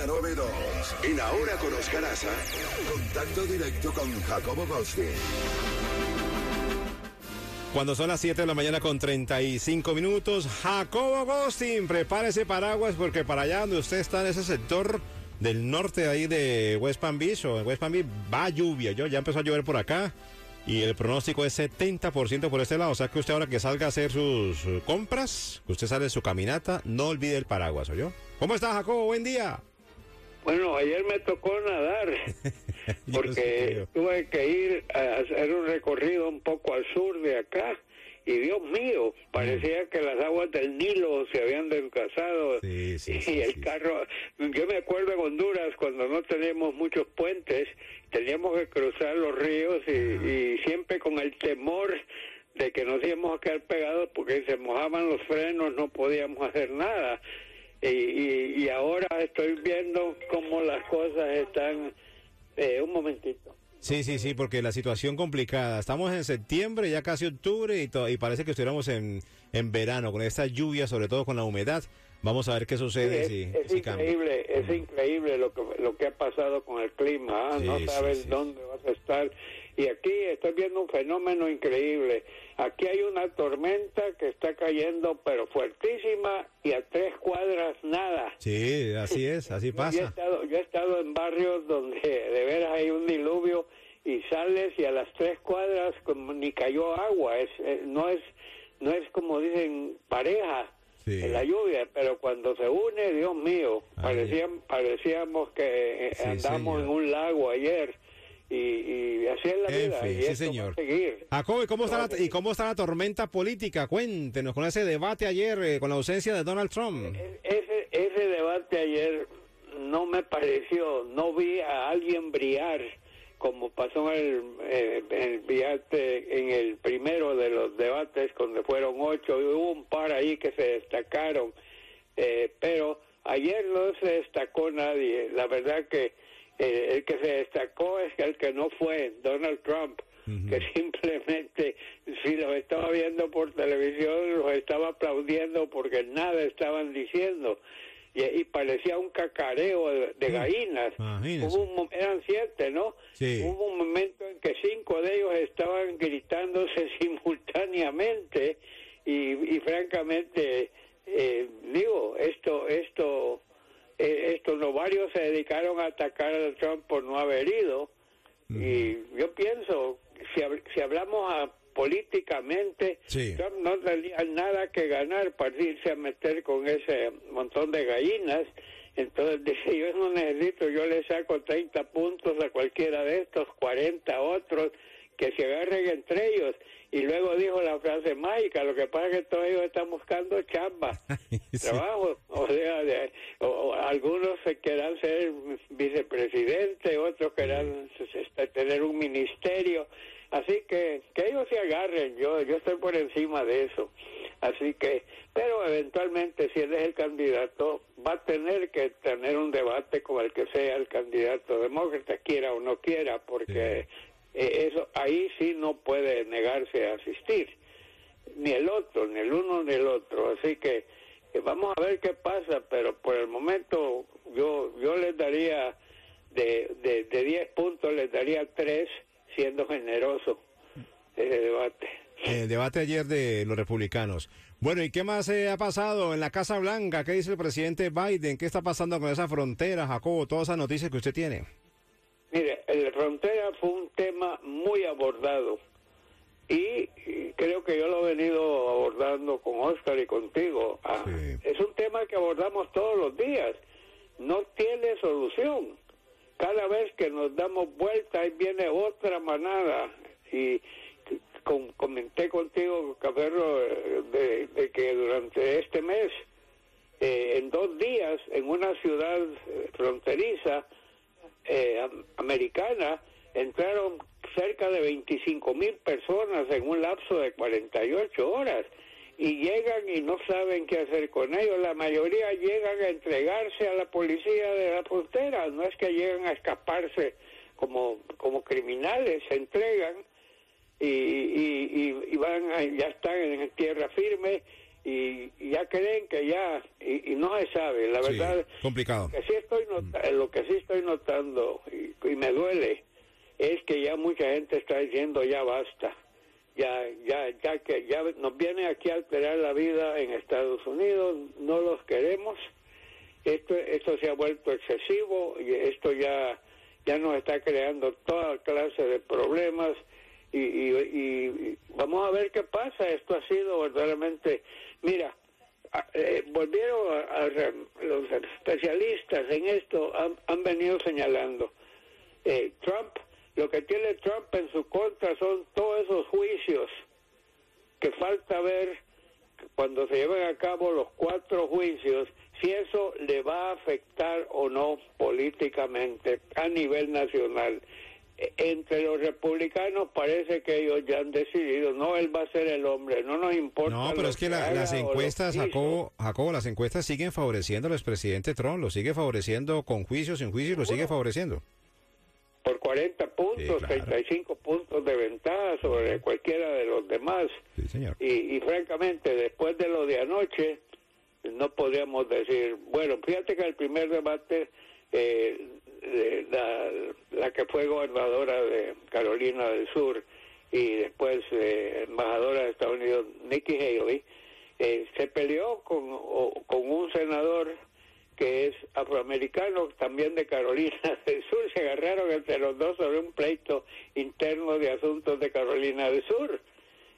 Z92 en Ahora con Oscar Aza, contacto directo con Jacobo Goldstein. Cuando son las 7 de la mañana con 35 minutos, Jacobo Gostin, prepárese paraguas porque para allá donde usted está en ese sector del norte ahí de West Palm Beach o en West Palm Beach va lluvia, yo ya empezó a llover por acá y el pronóstico es 70% por este lado, o sea que usted ahora que salga a hacer sus compras, que usted sale de su caminata, no olvide el paraguas, yo. ¿Cómo está Jacobo? Buen día. Bueno, ayer me tocó nadar porque tuve que ir a hacer un recorrido un poco al sur de acá y Dios mío, parecía que las aguas del Nilo se habían desgasado Sí, sí, y el carro, yo me acuerdo en Honduras cuando no teníamos muchos puentes, teníamos que cruzar los ríos y, y siempre con el temor de que nos íbamos a quedar pegados porque se mojaban los frenos, no podíamos hacer nada. Y, y, y ahora estoy viendo cómo las cosas están. Eh, un momentito. Sí, sí, sí, porque la situación complicada. Estamos en septiembre, ya casi octubre, y, y parece que estuviéramos en, en verano, con esta lluvia, sobre todo con la humedad. Vamos a ver qué sucede es si, es si cambia. increíble, es increíble lo que lo que ha pasado con el clima. ¿ah? Sí, no sabes sí. dónde vas a estar. Y aquí estoy viendo un fenómeno increíble. Aquí hay una tormenta que está cayendo, pero fuertísima, y a tres cuadras nada. Sí, así es, así Yo he, pasa. estado, yo he estado en barrios donde de veras hay un diluvio y sales y a las tres cuadras como ni cayó agua. Es, eh, no es no es como dicen pareja Sí. en la lluvia, pero cuando se une, Dios mío, parecían, parecíamos que eh, Sí, andamos señor. en un lago ayer y, y así es la En vida. fin, y sí, señor. Jacobo, ¿y cómo, está la, ¿y cómo está la tormenta política? Cuéntenos con ese debate ayer, eh, con la ausencia de Donald Trump. E- Ese, ese debate ayer no me pareció, no vi a alguien brillar como pasó en el, eh, en el en el primero de los debates, donde fueron ocho, y hubo un par ahí que se destacaron, eh, pero ayer no se destacó nadie. La verdad que eh, el que se destacó es el que no fue Donald Trump, que simplemente si los estaba viendo por televisión los estaba aplaudiendo porque nada estaban diciendo. Y, y parecía un cacareo de, de gallinas. Hubo un eran siete, ¿no? Sí. Hubo un momento en que cinco de ellos estaban gritándose simultáneamente y, y francamente, eh, digo, esto, esto, eh, estos no varios se dedicaron a atacar a Trump por no haber ido. Y yo pienso, si, si hablamos a- políticamente, Sí. Trump no tenía nada que ganar para irse a meter con ese montón de gallinas. Entonces dice, yo no necesito, yo le saco 30 puntos a cualquiera de estos, 40 a otros, que se agarren entre ellos. Y luego dijo la frase mágica, lo que pasa es que todos ellos están buscando chamba Sí. trabajo. O sea, de- o- algunos se querrán ser vicepresidente, otros querrán s- tener un ministerio. Así que que ellos se agarren, yo yo estoy por encima de eso. Así que, pero eventualmente si él es el candidato, va a tener que tener un debate con el que sea el candidato demócrata, quiera o no quiera, porque eh, eso ahí sí no puede negarse a asistir ni el otro, ni el uno ni el otro. Así que vamos a ver qué pasa, pero por el momento yo yo les daría de, de, de 10 puntos, les daría 3 siendo generoso ese debate. El debate ayer de los republicanos. Bueno, ¿y qué más eh, ha pasado en la Casa Blanca? ¿Qué dice el presidente Biden? ¿Qué está pasando con esa frontera, Jacobo? Todas esas noticias que usted tiene. Mire, la frontera fue un tema muy abordado y, creo que yo lo he venido abordando con Oscar y contigo. Ah, Sí. Es un tema que abordamos todos los días. No tiene solución. Cada vez que nos damos vuelta, ahí viene otra manada. Y com- comenté contigo, Caberro, de, de que durante este mes, eh, en dos días, en una ciudad eh, fronteriza, eh, am- americana, entraron cerca de 25 mil personas en un lapso de 48 horas y llegan y no saben qué hacer con ellos. La mayoría llegan a entregarse a la policía de la frontera, no es que llegan a escaparse como, como criminales, se entregan y, y, y, van ya están en tierra firme y, ya creen que ya y, no se sabe la verdad complicado. que sí estoy lo que sí estoy notando y me duele es que ya mucha gente está diciendo ya basta ya, ya, ya que ya nos viene aquí a alterar la vida en Estados Unidos, no los queremos, esto, esto se ha vuelto excesivo y esto ya, ya nos está creando toda clase de problemas y, y, vamos a ver qué pasa, esto ha sido verdaderamente, mira, eh, volvieron a, los especialistas en esto han, han venido señalando eh, Trump lo que tiene Trump en su contra son todos esos juicios que falta ver cuando se lleven a cabo los cuatro juicios, si eso le va a afectar o no políticamente a nivel nacional. Entre los republicanos parece que ellos ya han decidido, no, él va a ser el hombre, no nos importa. No, pero es que las encuestas, Jacobo, Jacobo, las encuestas siguen favoreciendo al expresidente Trump, lo sigue favoreciendo con juicios, sin juicios, lo sigue favoreciendo. Por 40 puntos, 35 puntos de ventaja sobre cualquiera de los demás. Y, francamente, después de lo de anoche, no podríamos decir, bueno, fíjate que el primer debate, eh, la, que fue gobernadora de Carolina del Sur y después eh, embajadora de Estados Unidos, Nikki Haley, eh, se peleó con, con un senador que es afroamericano, también de Carolina del Sur, se agarraron entre los dos sobre un pleito interno de asuntos de Carolina del Sur.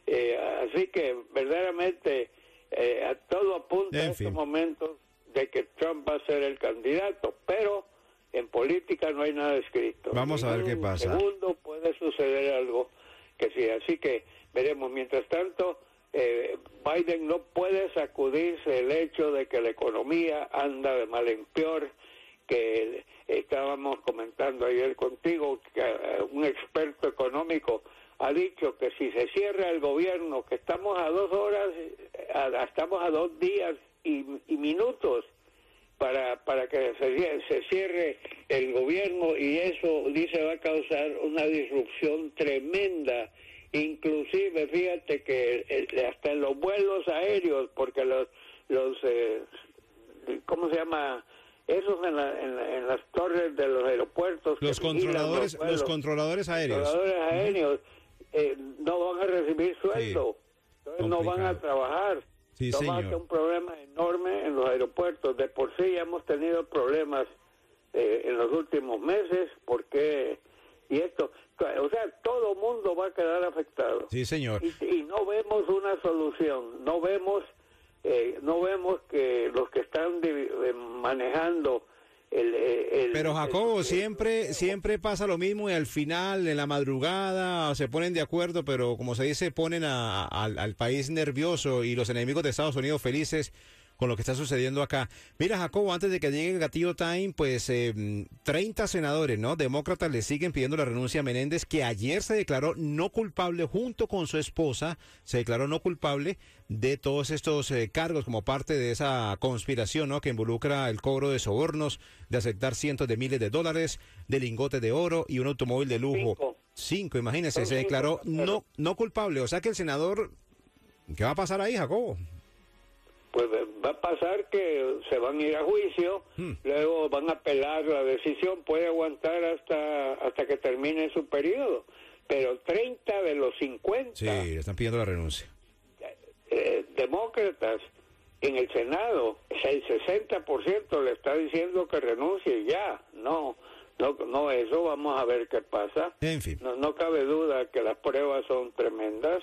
Eh, así que verdaderamente eh, a todo apunta en, estos momentos de que Trump va a ser el candidato, pero en política no hay nada escrito. Vamos a ver qué pasa. Segundo puede suceder algo que sí, así que veremos. Mientras tanto, eh, Biden no puede sacudirse el hecho de que la economía anda de mal en peor, que estábamos comentando ayer contigo, que eh, un experto económico ha dicho que si se cierra el gobierno, que estamos a dos horas, estamos a dos días y, minutos para, para que se, se, cierre el gobierno y eso dice va a causar una disrupción tremenda Inclusive, fíjate que hasta en los vuelos aéreos, porque los, los eh, ¿cómo se llama? Esos en, en, las torres de los aeropuertos. Los controladores, los, controladores aéreos. controladores aéreos eh, no van a recibir sueldo, no van a trabajar. Sí, señor. un problema enorme en los aeropuertos. De por sí ya hemos tenido problemas eh, en los últimos meses, porque y esto, o sea, todo mundo va a quedar afectado. Sí, señor. Y, no vemos una solución, no vemos, eh, no vemos que los que están eh, manejando el, eh, el, Pero Jacobo, siempre, siempre pasa lo mismo y al final, en la madrugada, se ponen de acuerdo, pero como se dice, ponen al país nervioso y los enemigos de Estados Unidos felices con lo que está sucediendo acá. Mira, Jacobo, antes de que llegue el gatillo time, pues 30 eh, senadores, ¿no? Demócratas le siguen pidiendo la renuncia a Menéndez, que ayer se declaró no culpable junto con su esposa, se declaró no culpable de todos estos eh, cargos como parte de esa conspiración, ¿no? Que involucra el cobro de sobornos, de aceptar cientos de miles de dólares, de lingotes de oro y un automóvil de lujo. Cinco, cinco imagínese, se declaró no, no culpable. O sea que el senador, ¿qué va a pasar ahí, Jacobo? Pues va a pasar que se van a ir a juicio, hmm. luego van a apelar la decisión, puede aguantar hasta hasta que termine su periodo, pero 30 de los 50 Sí, están pidiendo la renuncia. Eh, demócratas en el Senado, el 60% le está diciendo que renuncie ya. No, no, no, eso vamos a ver qué pasa. En fin. No, no cabe duda que las pruebas son tremendas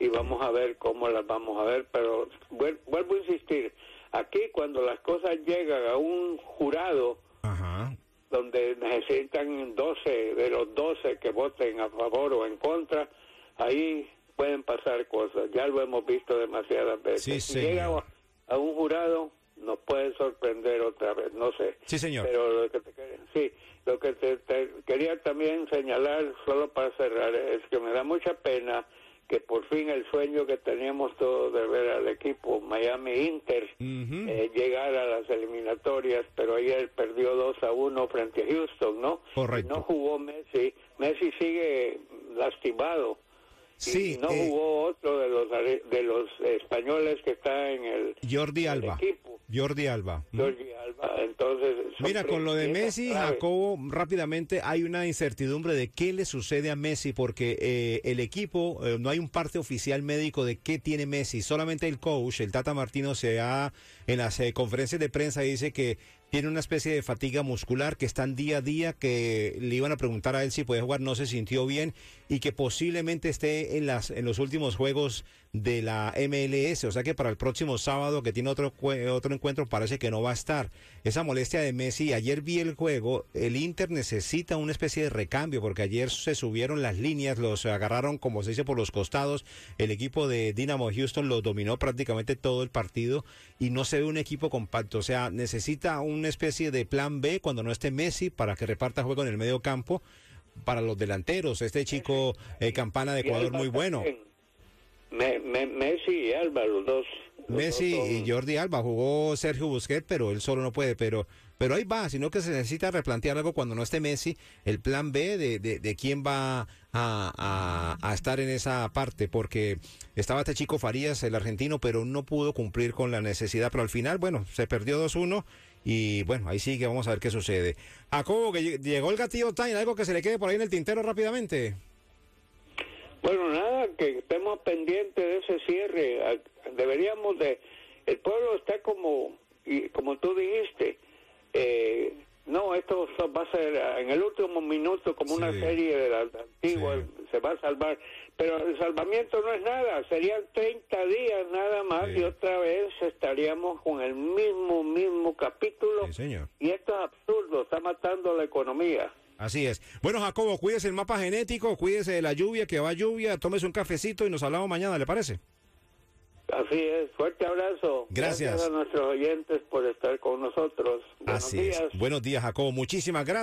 y vamos a ver cómo las vamos a ver, pero vuelvo a insistir, aquí cuando las cosas llegan a un jurado donde necesitan 12 de los 12 que voten a favor o en contra, ahí pueden pasar cosas, ya lo hemos visto demasiadas veces. si llega a un jurado, nos puede sorprender otra vez, no sé. Sí, señor. Pero lo que te, sí, lo que te, te quería también señalar, solo para cerrar, es que me da mucha pena que por fin el sueño que teníamos todos de ver al equipo Miami Inter Ujú. eh, llegar a las eliminatorias, pero ayer perdió 2 a 1 frente a Houston, ¿no? Correcto. No jugó Messi, Messi sigue lastimado. Y Sí, no eh, jugó otro de los de los españoles que está en el, Jordi el Alba. equipo, Jordi Alba. Jordi Alba. Entonces, Mira, con lo de Messi, claves. Jacobo, rápidamente hay una incertidumbre de qué le sucede a Messi porque eh, el equipo, eh, no hay un parte oficial médico de qué tiene Messi, solamente el coach, el Tata Martino, se ha, en las eh, conferencias de prensa dice que tiene una especie de fatiga muscular que están día a día, que le iban a preguntar a él si puede jugar, no se sintió bien y que posiblemente esté en, las, en los últimos juegos de la MLS, o sea que para el próximo sábado que tiene otro, otro encuentro parece que no va a estar. Esa molestia de Messi, ayer vi el juego, el Inter necesita una especie de recambio porque ayer se subieron las líneas, los agarraron como se dice por los costados, el equipo de Dynamo Houston lo dominó prácticamente todo el partido y no se ve un equipo compacto, o sea, necesita una especie de plan B cuando no esté Messi para que reparta juego en el medio campo para los delanteros, este chico eh, Campana de Ecuador muy bueno. También. Me- me- Messi y Alba, los dos. los Messi dos y Jordi Alba jugó Sergio Busquets, pero él solo no puede, pero pero ahí va, sino que se necesita replantear algo cuando no esté Messi, el plan B de, de, de quién va a, a- a estar en esa parte, porque estaba este chico Farías, el argentino, pero no pudo cumplir con la necesidad, pero al final, bueno, se perdió 2-1 y bueno, ahí sigue, vamos a ver qué sucede. Jacobo, que lle- llegó el gatillo time, algo que se le quede por ahí en el tintero rápidamente. Bueno, nada, que estemos pendientes de ese cierre. A- Deberíamos de... El pueblo está como, como tú dijiste, eh, no, esto va a ser ah, en el último minuto como una serie de la la antigua, Sí. se va a salvar. Pero el salvamiento no es nada, serían 30 días nada más Sí. y otra vez estaríamos con el mismo, mismo capítulo. Sí, señor. Y esto es absurdo, está matando la economía. Así es. Bueno, Jacobo, cuídese el mapa genético, cuídese de la lluvia, que va lluvia, tómese un cafecito y nos hablamos mañana, ¿le parece? Así es, fuerte abrazo. Gracias. a nuestros oyentes por estar con nosotros. Buenos Así días. es. Buenos días, Jacobo. Muchísimas gracias.